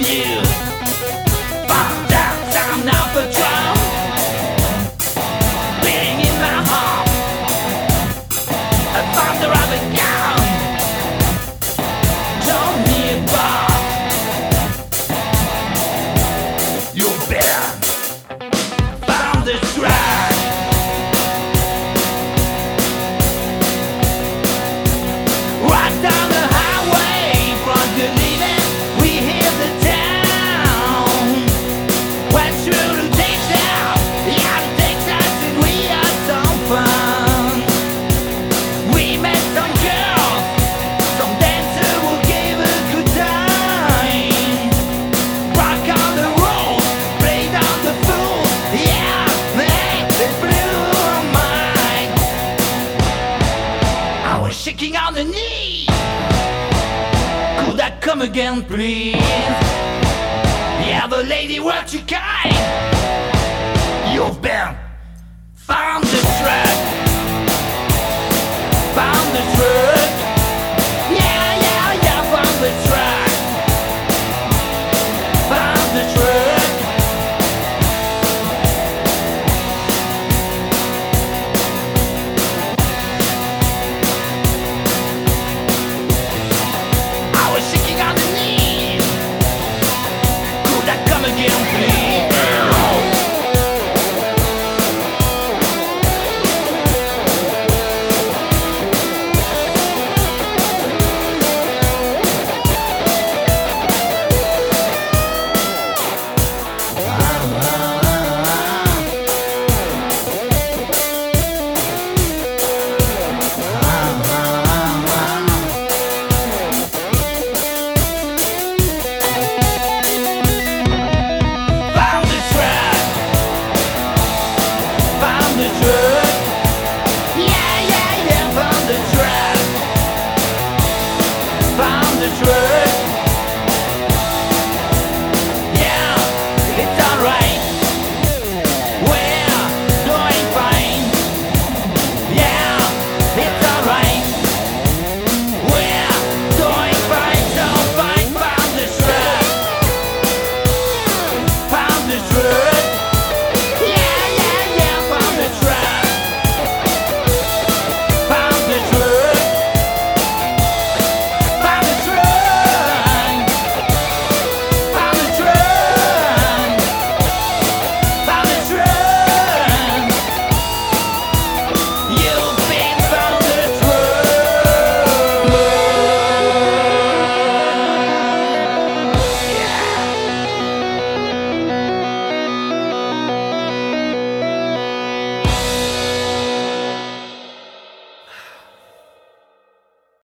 You. Again, please. Yeah, the lady, what you kind? You've been found the swear